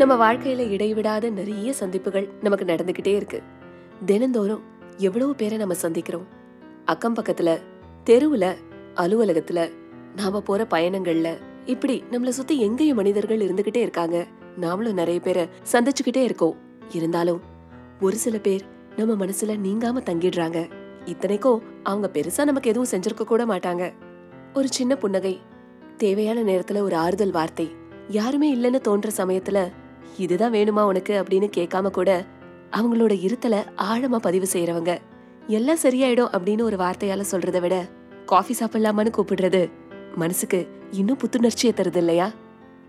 நம்ம வாழ்க்கையில இடைவிடாத நிறைய சந்திப்புகள் நமக்கு நடந்துகிட்டே இருக்கு. தினந்தோறும் எவ்வளவு பேரை நம்ம சந்திக்கிறோம்? அக்கம் பக்கத்துல தெருவுல அலுவலகத்துல நாம போற பயணங்கள்ல இப்படி நம்மள சுத்தி எங்கேயும் மனிதர்கள் இருந்துகிட்டே இருக்காங்க. நாமளும் நிறைய பேரை சந்திச்சுக்கிட்டே இருக்கோம். இருந்தாலும் ஒரு சில பேர் நம்ம மனசுல நீங்காம தங்கிடுறாங்க. இத்தனைக்கும் அவங்க பெருசா நமக்கு எதுவும் செஞ்சிருக்க கூட மாட்டாங்க. ஒரு சின்ன புன்னகை தேவையான நேரத்துல ஒரு ஆறுதல் வார்த்தை யாருமே இல்லைன்னு தோன்ற சமயத்துல இதுதான் வேணுமா உனக்கு அப்படின்னு கேட்காம கூட அவங்களோட இருத்தல ஆழமா பதிவு செய்யறவங்க எல்லாம் சரியாயிடும் அப்படின்னு ஒரு வார்த்தையால சொல்றதை விட காஃபி சாப்பிடலாமான்னு கூப்பிடுறது மனசுக்கு இன்னும் புத்துணர்ச்சியை தருது இல்லையா?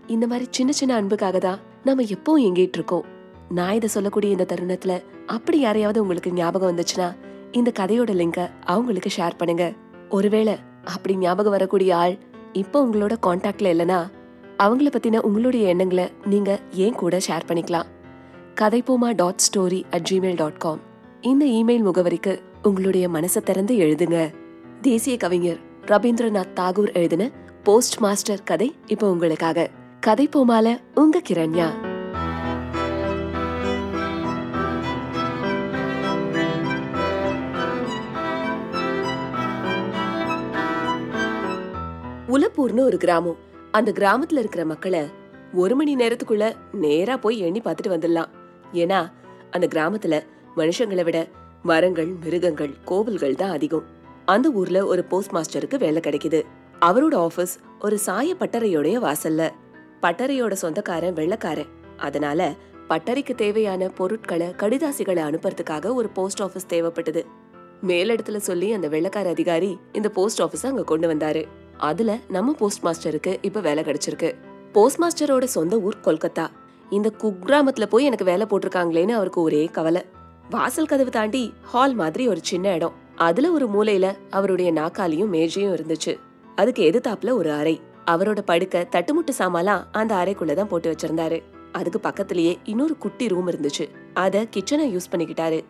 இந்த மாதிரி சின்ன சின்ன அன்புக்காக தான் நம்ம எப்பவும் எங்கிட்டு இருக்கோம். நான் இதை சொல்லக்கூடிய இந்த தருணத்துல அப்படி யாரையாவது உங்களுக்கு ஞாபகம் வந்துச்சுன்னா இந்த கதையோட லிங்க அவங்களுக்கு ஷேர் பண்ணுங்க. ஒருவேளை அப்படி ஞாபகம் வரக்கூடிய ஆள் இப்போ உங்களோட காண்டாக்ட்ல இல்லனா அவங்கள பத்தின உங்களுடைய எண்ணங்களை நீங்க ஏன் கூட ஷேர் பண்ணிக்கலாம். கதைப்போமா dot story at Gmail dot com இந்த இமெயில் முகவரிக்கு உங்களுடைய மனசை திறந்து எழுதுங்க. தேசிய கவிஞர் ரவீந்திரநாத் தாகூர் எழுதின போஸ்ட் மாஸ்டர் கதை இப்போ உங்களுக்காக. கதை போமால உங்க கிரண்யா. உலப்பூர்னு ஒரு கிராமம். அந்த கிராமத்துல இருக்கிற மக்களை ஒரு மணி நேரத்துக்குள்ள நேரா போய் எண்ணி பார்த்துட்டு வந்துடலாம். ஏன்னா அந்த கிராமத்துல மனுஷங்களை விட மரங்கள் மிருகங்கள் கோவில்கள் தான் அதிகம். அந்த ஊர்ல ஒரு போஸ்ட் மாஸ்டருக்கு வேலை கிடைக்குது. அவரோட ஆபீஸ் ஒரு சாய பட்டறையோடைய வாசல்ல. பட்டறையோட சொந்தக்காரன் வெள்ளக்காரன். அதனால பட்டறைக்கு தேவையான பொருட்களை கடிதாசிகளை அனுப்புறதுக்காக ஒரு போஸ்ட் ஆபீஸ் தேவைப்பட்டது. மேலிடத்துல சொல்லி அந்த வெள்ளக்கார அதிகாரி இந்த போஸ்ட் ஆபீஸ் அங்க கொண்டு வந்தாரு. அதுல நம்ம போஸ்ட் மாஸ்டருக்கு இப்ப வேலை கிடைச்சிருக்கு. போஸ்ட் மாஸ்டரோட சொந்த ஊர் கொல்கத்தா. இந்த குக்கிராமத்துல போய் எனக்கு வேலை போட்டிருக்காங்களேன்னு அவருக்கு ஒரே கவலை. வாசல் கதவு தாண்டி ஹால் மாதிரி ஒரு சின்ன இடம். அதுல ஒரு மூலையில அவருடைய நாக்காலியும் மேஜையும் இருந்துச்சு. அதுக்கு எதிர்த்தாப்புல ஒரு அறை. அவரோட படுக்க தட்டுமுட்டு சாமாலாம் அந்த அறைக்குள்ளதான் போட்டு வச்சிருந்தாரு. அதுக்கு பக்கத்திலேயே இன்னொரு குட்டி ரூம் இருந்துச்சு. அத கிச்சனை யூஸ் பண்ணிக்கிட்டாரு.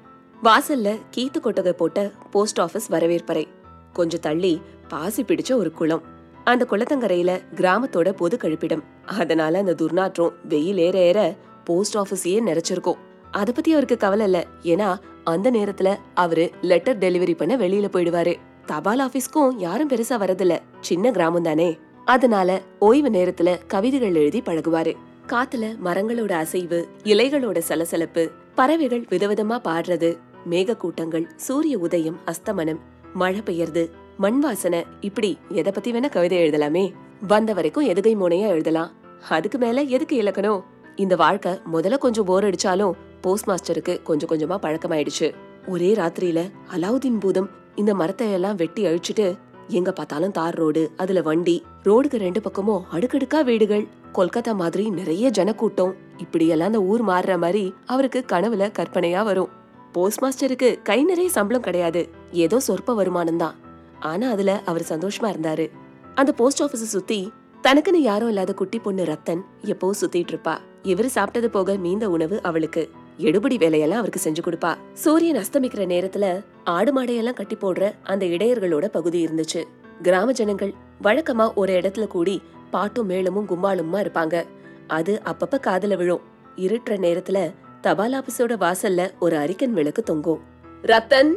வாசல்ல கீத்து கொட்டகை போட்ட போஸ்ட் ஆபீஸ் வரவேற்பறை. கொஞ்சம் தள்ளி பாசி பிடிச்ச ஒரு குளம். அந்த குளத்தங்கரையில கிராமத்தோட பொது கழிப்பிடம். அதனால அந்த துர்நாற்றம் வெயில் ஏற ஏற போஸ்ட் ஆபீஸையே நிறைச்சிருக்கும் அத பத்தி அவருக்கு கவலை இல்ல. ஏன்னா அந்த நேரத்துல அவரு லெட்டர் டெலிவரி பண்ண வெளியில போயிடுவாரு. தபால் ஆபீஸ்க்கும் யாரும் பெருசா வரதில்ல. சின்ன கிராமம் தானே. அதனால ஓய்வு நேரத்துல கவிதைகள் எழுதி பழகுவாரு. காத்துல மரங்களோட அசைவு இலைகளோட சலசலப்பு பறவைகள் விதவிதமா பாடுறது மேக கூட்டங்கள் சூரிய உதயம் அஸ்தமனம் மழை பெய்யறது மண் வாசனை இப்படி எதை பத்தி வேணா கவிதை எழுதலாமே. வந்த வரைக்கும் எதுகை மோனையா எழுதலாம். அதுக்கு மேல எதுக்கு இலக்கணம்? இந்த வாழ்க்கை முதல்ல கொஞ்சம் போர் அடிச்சாலும் போஸ்ட் மாஸ்டருக்கு கொஞ்சம் கொஞ்சமா பழக்கமாயிடுச்சு. ஒரே ராத்திரியில அலாவுதீன் பூதம் இந்த மரத்தை எல்லாம் வெட்டி அழிச்சிட்டு எங்க பார்த்தாலும் தார் ரோடு அதுல வண்டி ரோடுக்கு ரெண்டு பக்கமும் அடுக்கடுக்கா வீடுகள் கொல்கத்தா மாதிரி நிறைய ஜனக்கூட்டம். இப்படி எல்லாம் அந்த ஊர் மாறுற மாதிரி அவருக்கு கனவுல கற்பனையா வரும். போஸ்ட் மாஸ்டருக்கு கை நிறைய சம்பளம் கிடையாது. ஏதோ சொற்ப வருமானம் தான். ஆனா அதுல அவர் சந்தோஷமா இருந்தாரு. அந்த போஸ்ட் ஆபீஸ சுத்தி தனக்குன்னு யாரும் இல்லாத குட்டி பொண்ணு ரத்தன் எப்பவும் சுத்திட்டு இருப்பா. இவரு சாப்பிட்டது போக மீந்த உணவு அவளுக்கு. எடுபடி வேலையெல்லாம் அவருக்கு செஞ்சு கொடுப்பா. சூரியன் அஸ்தமிக்கிற நேரத்துல ஆடு மாடையெல்லாம் கட்டி போடுற அந்த இடையர்களோட பகுதி இருந்துச்சு. கிராம ஜனங்கள் வழக்கமா ஒரு இடத்துல கூடி பாட்டும் மேளமும் கும்மாளுமா இருப்பாங்க. அது அப்பப்ப காதுல விழும். இருட்டுற நேரத்துல தபால் ஆபீஸோட வாசல்ல ஒரு அரிக்கன் விளக்கு தொங்கும். ரத்தன்!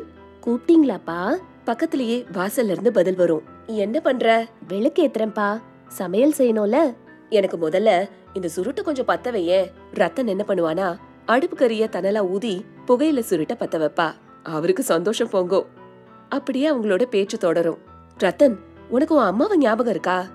கூப்பிட்டீங்களாப்பா? பக்கத்திலேயே வாசல்ல இருந்து பதில் வரும். என்ன பண்ற? விளக்கு ஏத்துறேன்பா சமையல் செய்யணும்ல? எனக்கு முதல்ல இந்த சுருட்டை கொஞ்சம் பத்த வையே. ரத்தன் என்ன பண்ணுவானா அடுப்பு கறிய தனலா ஊதி புகையில சுருட்ட பத்த வைப்பா. அவருக்கு சந்தோஷம் பொங்கும் அப்படியே அவங்களோட பேச்சு தொடரும். ரத்தன் உனக்கு உன் அம்மாவை ஞாபகம் இருக்கா?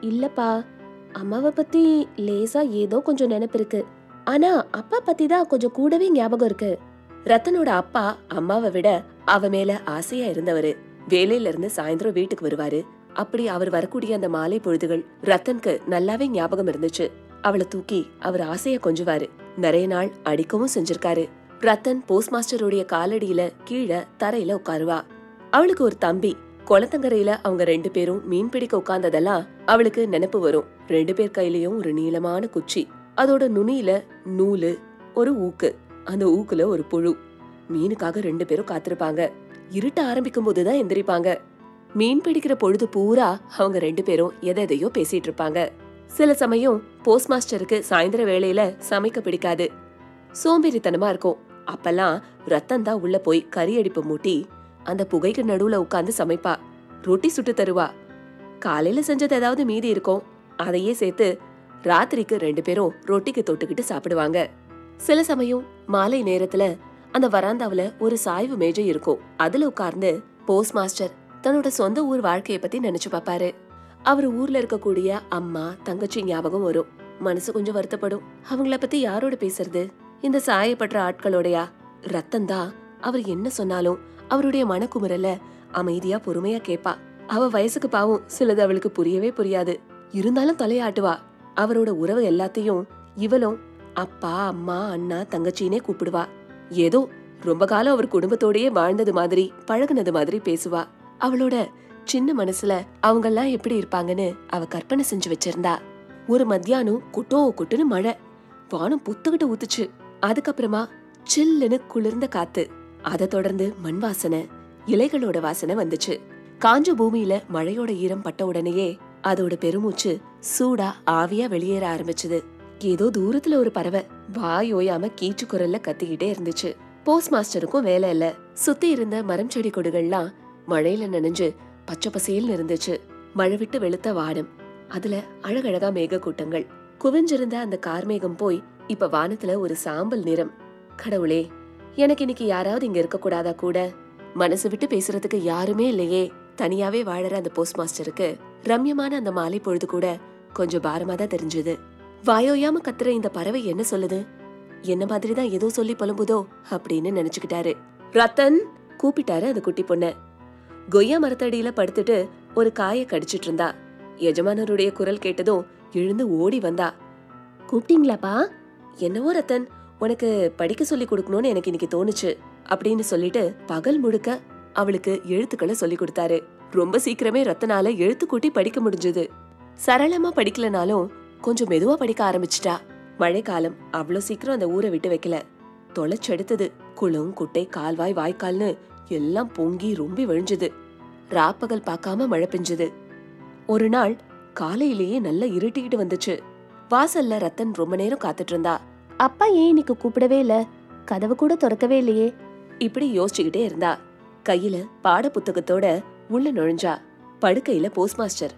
இல்லப்பா. அம்மாவை பத்தி லேசா ஏதோ கொஞ்சம் நினைப்பு இருக்கு. ஆனா அப்பா பத்தி தான் கொஞ்சம் கூடவே ஞாபகம் இருக்கு. ரத்தனோட அப்பா அம்மாவை விட அவ மேல ஆசையா இருந்தவரு. வேலையில இருந்து சாயந்தரம் வீட்டுக்கு வருவாரு. அப்படி அவர் வரக்கூடிய அந்த மாலை பொழுதுகள் ரத்தனுக்கு நல்லாவே ஞாபகம் இருந்துச்சு. அவளை தூக்கி அவர் ஆசைய கொஞ்சுவாரு. நிறைய நாள் அடிக்கவும் செஞ்சிருக்காரு. ரத்தன் போஸ்ட் மாஸ்டருடைய காலடியில கீழே தரையில உட்காருவா. அவளுக்கு ஒரு தம்பி. குளத்தங்கரையில அவங்க ரெண்டு பேரும் மீன் பிடிக்க உட்கார்ந்ததெல்லாம் அவளுக்கு நினப்பு வரும். ரெண்டு பேர் கையிலயும் ஒரு நீளமான குச்சி. அதோட நுனியில நூலு ஒரு ஊக்கு. அந்த ஊக்குல ஒரு புழு. மீனுக்காக ரெண்டு பேரும் காத்திருப்பாங்க. இருட்ட ஆரம்பிக்கும் போதுதான் எந்திரிப்பாங்க. மீன் பிடிக்கிற பொழுது பூரா அவங்க ரெண்டு பேரும் எதை எதையோ பேசிட்டு இருப்பாங்க. சில சமயம் போஸ்ட் மாஸ்டருக்கு சாயந்தர வேளையில சமைக்க பிடிக்காது. சோம்பேறித்தனமா இருக்கும். அப்பெல்லாம் ரத்தம் தான் உள்ள போய் கறி அடிப்பு மூட்டி அந்த புகைக்கு நடுவுல உட்காந்து சமைப்பா. ரொட்டி சுட்டு தருவா. காலையில செஞ்சது ஏதாவது மீதி இருக்கும். அதையே சேர்த்து ராத்திரிக்கு ரெண்டு பேரும் ரொட்டிக்கு தொட்டுக்கிட்டு சாப்பிடுவாங்க. சில சமயம் மாலை நேரத்துல அந்த வராந்தாவுல ஒரு சாய்வு மேஜை இருக்கும். அதுல உட்கார்ந்து போஸ்ட் மாஸ்டர் தன்னோட சொந்த ஊர் வாழ்க்கைய பத்தி நினைச்சு பாப்பாரு. அவர் ஊர்ல இருக்கக்கூடிய அம்மா தங்கச்சி ஞாபகம் வரும். மனசு கொஞ்சம் வருத்தப்படும். அவங்கள பத்தி யாரோட பேசுறது? இந்த சாயப்பட்ட ஆட்களோடயா? ரத்தம் தான் அவர் என்ன சொன்னாலும் அவருடைய மனக்குமுறல அமைதியா பொறுமையா கேப்பா. அவ வயசுக்கு பாவம் சிலது அவளுக்கு புரியவே புரியாது. இருந்தாலும் தலையாட்டுவா. அவரோட உறவு எல்லாத்தையும் இவளும் அப்பா அம்மா அண்ணா தங்கச்சினே கூப்பிடுவா. ஏதோ ரொம்ப காலம் அவர் குடும்பத்தோடயே வாழ்ந்தது மாதிரி பழகுனது மாதிரி பேசுவா. அவளோட சின்ன மனசுல அவங்கெல்லாம் எப்படி இருப்பாங்கன்னு அவ கற்பனை செஞ்சு வச்சிருந்தா. ஒரு மத்தியானம் குட்டோ குட்டுன்னு மழை. வானம் புத்துக்கிட்டு ஊத்துச்சு. அதுக்கப்புறமா சில்லுன்னு குளிர்ந்த காத்து. அதை தொடர்ந்து மண் வாசனை இலைகளோட வாசனை வந்துச்சு. காஞ்ச பூமியில மழையோட ஈரம் பட்ட உடனேயே அதோட பெருமூச்சு சூடா ஆவியா வெளியேற ஆரம்பிச்சது. ஏதோ தூரத்துல ஒரு பறவை. வாய் ஓயாம கீச்சு குரல்ல கத்திக்கிட்டே இருந்துச்சு. போஸ்ட் மாஸ்டருக்கும் வேலை இல்ல. சுத்தி இருந்த மரம் செடி கொடிகள்லாம் மழையில நனைஞ்சு பச்சை பசேல்னு இருந்துச்சு. மழை விட்டு வெளுத்த வானம். அதுல அழகழகா மேக கூட்டங்கள் குவிஞ்சிருந்த அந்த கார்மேகம் போய் இப்ப வானத்துல ஒரு சாம்பல் நிறம். கடவுளே எனக்கு இன்னைக்கு யாராவது இங்க இருக்க கூடாதா கூட? மனசு விட்டு பேசுறதுக்கு யாருமே இல்லையே. தனியாவே வாழற அந்த போஸ்ட் மாஸ்டருக்கு ரம்யமான அந்த மாலை பொழுது கூட கொஞ்சம் பாரமா தான் தெரிஞ்சது. வாயோயாம கத்துற இந்த பறவை என்ன சொல்லுது? என்ன மாதிரி தான் ஏதோ சொல்லி புலம்புதோ அப்படின்னு நினைச்சுக்கிட்டாரு. ரத்தன் கூப்பிட்டாரு அந்த குட்டி பொண்ண. கொய்யா மரத்தடியில படுத்துட்டு ஒரு காய கடிச்சிட்டு இருந்தா. எஜமானருடைய குரல் கேட்டதும் எழுந்து ஓடி வந்தா. கூப்பிட்டீங்களாப்பா? என்னவோ ரத்தன் உனக்கு படிக்க சொல்லி கொடுக்கணும்னு எனக்கு இன்னைக்கு தோணுச்சு அப்படின்னு சொல்லிட்டு பகல் முழுக்க அவளுக்கு எழுத்துக்களை சொல்லி கொடுத்தாரு. ரொம்ப சீக்கிரமே ரத்தனால எழுத்து கூட்டி படிக்க முடிஞ்சது. சரளமா படிக்கலனாலும் கொஞ்சம் மெதுவா படிக்க ஆரம்பிச்சிட்டா. மழைக்காலம் அவ்வளவு சீக்கிரம் அந்த ஊரை விட்டு வைக்கல. தொலைச்செடுத்தது. குளம் குட்டை கால்வாய் வாய்க்கால்னு எல்லாம் பொங்கி ரொம்பி விழிஞ்சது. ராப்பகல் பார்க்காம மழை பெஞ்சது. ஒரு நாள் காலையிலேயே நல்லா இருட்டிக்கிட்டு வந்துச்சு. வாசல்ல ரத்தன் ரொம்ப நேரம் காத்துட்டு இருந்தா. அப்பா ஏன் இன்னைக்கு கூப்பிடவே இல்ல? கதவு கூட திறக்கவே இல்லையே. இப்படி யோசிச்சுக்கிட்டே இருந்தா. கையில பாட புத்தகத்தோட உள்ள நுழைஞ்சா. படுக்கையில போஸ்ட் மாஸ்டர்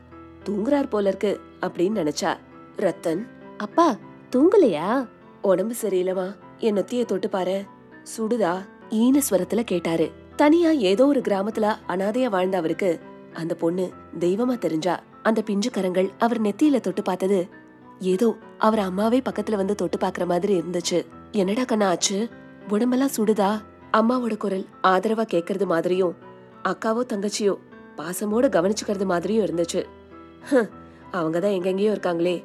தூங்குறார் போல இருக்கு அப்படின்னு நினைச்சா. ரத்தன் அப்பா தூங்கலையா? உடம்பு சரியில்லமா என் நொத்திய தொட்டு பாரு சுடுதா? ஈன ஸ்வரத்துல கேட்டாரு. தனியா ஏதோ ஒரு கிராமத்துல அனாதையா வாழ்ந்த அவருக்கு அந்த பொண்ணு தெய்வமா தெரிஞ்சா அந்த பிஞ்சு கரங்கள் அவர் நெத்தியில தொட்டு பார்த்தது ஏதோ அவர் அம்மாவே பக்கத்துல வந்து தொட்டு பாக்குற மாதிரி இருந்துச்சு. என்னடா கண்ணா ஆச்சு? உடம்பெல்லாம் சுடுதா? அம்மாவோட குரல் ஆதரவா கேக்குறது மாதிரியும் அக்காவோ தங்கச்சியோ பாசமோட கவனிச்சுக்கிறது மாதிரியும் இருந்துச்சு. அவங்கதான் எங்கெங்கேயோ இருக்காங்களே.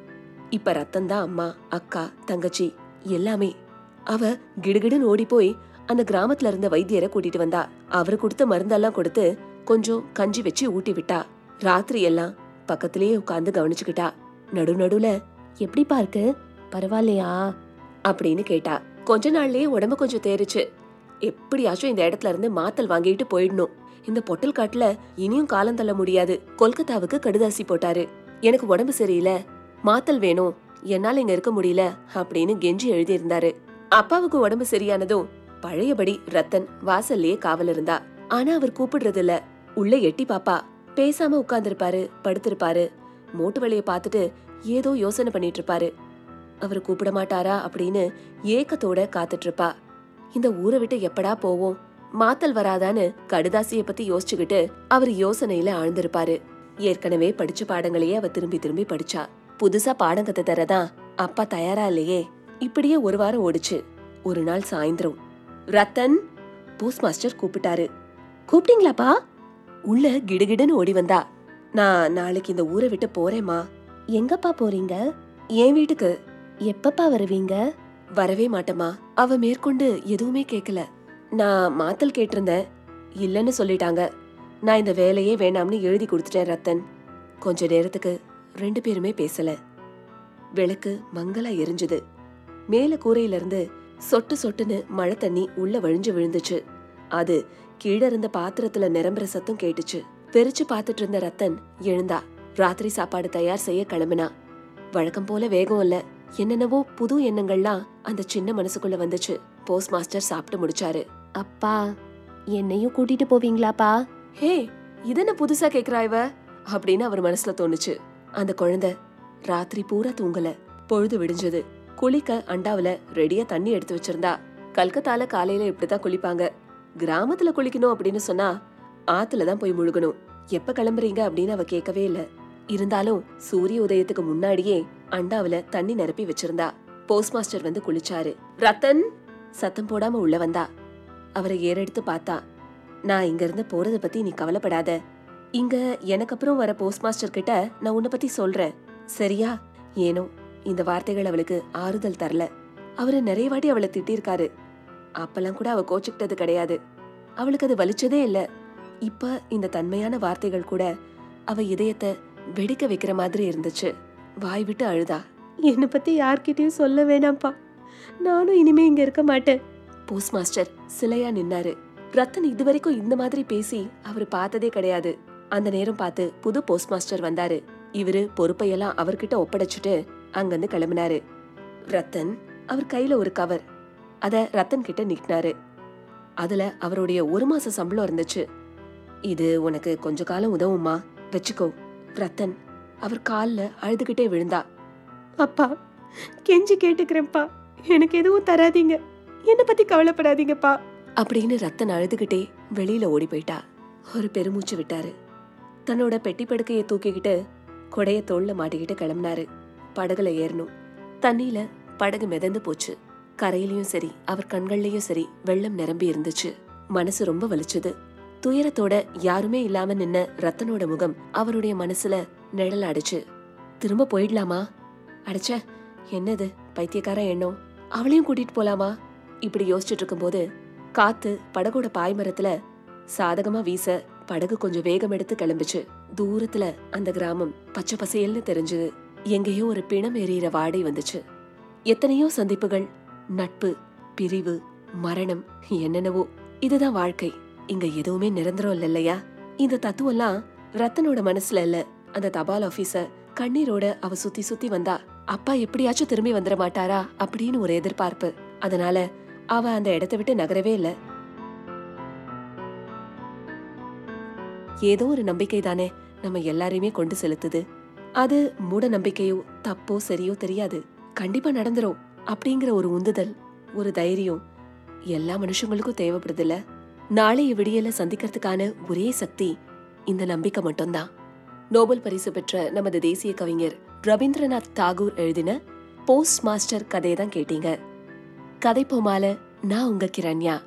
இப்ப ரத்தம் தான் அம்மா அக்கா தங்கச்சி எல்லாமே. அவ கிடுகிடுன்னு ஓடி போய் அந்த கிராமத்துல இருந்த வைத்தியரை கூட்டிட்டு வந்தா. அவரு கொடுத்த மருந்தெல்லாம் கொடுத்து கொஞ்சம் கஞ்சி வச்சு ஊட்டி விட்டா. ராத்திரி எல்லாம் பக்கத்திலேயே உட்கார்ந்து கவனிச்சுக்கிட்டா. நடு நடுவுல எப்படி பார்க்கு பரவாயில்லையா? அப்படின்னு கேட்டா. கொஞ்ச நாள்லயே உடம்பு கொஞ்சம் தேறிச்சு. எப்படியாச்சும் இந்த இடத்துல இருந்து மாத்தல் வாங்கிட்டு போயிடணும். இந்த பொட்டல் காட்டுல இனியும் காலம் தள்ள முடியாது. கொல்கத்தாவுக்கு கடுதாசி போட்டாரு. எனக்கு உடம்பு சரியில்லை. மாத்தல் வேணும். என்னால இங்க இருக்க முடியல அப்படின்னு கெஞ்சி எழுதியிருந்தாரு. அப்பாவுக்கு உடம்பு சரியானதும் பழையபடி ரத்தன் வாசல்லயே காவல் இருந்தா. ஆனா அவர் கூப்பிடுறது இல்ல உள்ள எட்டி பாப்பா. பேசாம உட்கார்ந்திருப்பாரு படுத்திருப்பாரு. மூட்டு வழிய பார்த்துட்டு ஏதோ யோசனை பண்ணிட்டு இருப்பாரு அவர் கூப்பிட மாட்டாரா அப்படின்னு ஏக்கத்தோட காத்துட்டு இருப்பா இந்த ஊரை விட்டு எப்படா போவோம்? மாத்தல் வராதான்னு கடுதாசிய பத்தி யோசிச்சுக்கிட்டு அவர் யோசனையில ஆழ்ந்திருப்பாரு. ஏற்கனவே படிச்ச பாடங்களையே அவ திரும்பி திரும்பி படிச்சா. புதுசா பாடம் கத்து தரதான் அப்பா தயாரா இல்லையே? இப்படியே ஒரு வாரம் ஓடுச்சு. ஒரு நாள் சாயந்தரம். ரத்தன் போஸ்ட் மாஸ்டர் கூப்பிட்டாரு. கூப்பிட்டீங்களாப்பா? உள்ள கிடுகிடுன்னு ஓடி வந்தா. நான் நாளைக்கு இந்த ஊரை விட்டு போறேம்மா. எங்கப்பா போறீங்க? என் வீட்டுக்கு. எப்பப்பா வருவீங்க? வரவே மாட்டேம்மா. அவ மேற்கொண்டு எதுவுமே கேட்கல நான் மாத்தல் கேட்டிருந்தேன். இல்லைன்னு சொல்லிட்டாங்க. நான் இந்த வேலையே வேணாம்னு எழுதி கொடுத்துட்டேன் ரத்தன். கொஞ்ச நேரத்துக்கு. ரெண்டு பேருமே பேசல. விளக்கு மங்கலா எரிஞ்சுது. மேல கூரையில இருந்து சொட்டு சொட்டுன்னு மழை தண்ணி உள்ள வழிஞ்சு விழுந்துச்சு. அது கீழ இருந்த பாத்திரத்துல நிரம்புற சத்தம் கேட்டுச்சு. பெரிச்சு பார்த்துட்டு இருந்த ரத்தன் எழுந்தா. ராத்திரி சாப்பாடு தயார் செய்ய கிளம்பினா. வழக்கம் போல வேகம் இல்ல. என்னென்னவோ புது எண்ணங்கள்லாம் அந்த சின்ன மனசுக்குள்ள வந்துச்சு. போஸ்ட் மாஸ்டர் சாப்பிட்டு முடிச்சாரு. அப்பா என்னையும் கூட்டிட்டு போவீங்களாப்பா? ஹே இதென்ன புதுசா கேக்குறா இவ? அப்படின்னு அவர் மனசுல தோணுச்சு. அந்த குழந்தை ராத்திரி பூரா தூங்கல. பொழுது விடிஞ்சது. குளிக்க அண்டாவுல ரெடியா தண்ணி எடுத்து வச்சிருந்தா. கல்கத்தால காலையில இப்படிதான் குளிப்பாங்க. கிராமத்துல குளிக்கணும் அப்படின்னு சொன்னா ஆத்துல தான் போய் முழுகணும். எப்ப கிளம்புறீங்க அப்படின்னு அவ கேட்கவே இல்ல. இருந்தாலும் சூரிய உதயத்துக்கு முன்னாடியே அண்டாவுல தண்ணி நிரப்பி வச்சிருந்தா. போஸ்ட் மாஸ்டர் வந்து குளிச்சாரு. ரத்தன்! சத்தம் போடாம உள்ள வந்தா. அவரை ஏறெடுத்து பார்த்தா. நான் இங்க இருந்து போறத பத்தி நீ கவலைப்படாத. இங்க எனக்கு அப்புறம் வர போஸ்ட் மாஸ்டர் கிட்ட நான் உன்னை பத்தி சொல்றேன். சரியா? ஏனோ இந்த வார்த்தைகள் அவளுக்கு ஆறுதல் தரல. அவரு நிறைய வாட்டி அவளை திட்டிருக்காரு. அப்பெல்லாம் கூட அவ கோச்சுக்கிட்டது கிடையாது. அவளுக்கு அது வலிச்சதே இல்ல. இப்ப இந்த தன்மையான வார்த்தைகள் கூட அவ இதயத்தை வெடிக்க வைக்கிற மாதிரி இருந்துச்சு. வாய் விட்டு அழுதா. என்னை பத்தி யார்கிட்டயும் சொல்ல வேணாம்ப்பா. நானும் இனிமே இங்க இருக்க மாட்டேன். போஸ்ட் மாஸ்டர் சிலையா நின்னாரு. ரத்தன் இதுவரைக்கும் இந்த மாதிரி பேசி அவர் பார்த்ததே கிடையாது. அந்த நேரம் பார்த்து புது போஸ்ட் மாஸ்டர் வந்தாரு. இவரு பொறுப்பையெல்லாம் அவர்கிட்ட ஒப்படைச்சிட்டு அங்கிருந்து கிளம்பினாரு. ரத்தன் அவர் கையில ஒரு கவர் அத ரத்தன் கிட்ட நீட்டினாரு. அதுல அவருடைய ஒரு மாச சம்பளம் இருந்துச்சு. இது உனக்கு கொஞ்ச காலம் உதவுமா வச்சுக்கோ. ரத்தன் அவர் கால்ல அழுதுகிட்டே விழுந்தா. அப்பா கெஞ்சி கேட்டுக்கிறேன்ப்பா. எனக்கு எதுவும் தராதீங்க. என்ன பத்தி கவலைப்படாதீங்கப்பா. அப்படின்னு ரத்தன் அழுதுகிட்டே வெளியில ஓடி போயிட்டா. ஒரு பெருமூச்சு விட்டாரு. தன்னோட பெட்டி படுக்கையை தூக்கிக்கிட்டு கொடைய தோல்ல மாட்டிக்கிட்டு கிளம்பினாரு. படகுல ஏறணும். தண்ணியில படகு மிதந்து போச்சு. கரையிலயும் சரி அவர் கண்கள்லயும் சரி வெள்ளம் நிரம்பி இருந்துச்சு. மனசு ரொம்ப வலிச்சது. துயரத்தோட யாருமே இல்லாம நின்ன ரத்தனோட முகம் அவருடைய மனசுல நிழல் அடிச்சு. திரும்ப போயிடலாமா? அடைச்ச என்னது? பைத்தியக்கார எண்ணம் அவளையும் கூட்டிட்டு போலாமா? இப்படி யோசிச்சுட்டு இருக்கும்போது காத்து படகோட பாய்மரத்துல சாதகமா வீச படகு கொஞ்சம் வேகம் எடுத்து கிளம்பிச்சு. தூரத்துல அந்த கிராமம் பச்சை பசையல்னு தெரிஞ்சது. எங்கேயோ ஒரு பிணம் எறிகிற வாடை வந்துச்சு. எத்தனையோ சந்திப்புகள் நட்பு பிரிவு மரணம் என்னென்னவோ. இதுதான் வாழ்க்கை. இங்க எதுவுமே நிரந்தரம் இல்ல இல்லையா? இந்த தத்துவம்லாம் ரத்தனோட மனசுல இல்ல. அந்த தபால் ஆபீசர் கண்ணீரோட அவ சுத்தி சுத்தி வந்தா அப்பா எப்படியாச்சும் திரும்பி வந்துட மாட்டாரா? அப்படின்னு ஒரு எதிர்பார்ப்பு. அதனால அவ அந்த இடத்தை விட்டு நகரவே இல்ல. ஏதோ ஒரு நம்பிக்கை தானே நம்ம எல்லாரையுமே கொண்டு செலுத்துது. அது மூட நம்பிக்கையோ தப்போ சரியோ தெரியாது. கண்டிப்பா நடந்துரும் அப்படிங்கிற ஒரு உந்துதல் ஒரு தைரியம். எல்லா மனுஷங்களுக்கும் தேவைப்படுதுல்ல. நாளைய விடியல சந்திக்கிறதுக்கான ஒரே சக்தி இந்த நம்பிக்கை மட்டும்தான். நோபல் பரிசு பெற்ற நமது தேசிய கவிஞர் ரவீந்திரநாத் தாகூர் எழுதின போஸ்ட் மாஸ்டர் கதையை தான் கேட்டீங்க. கதை போமால நான் உங்க கிரண்யா.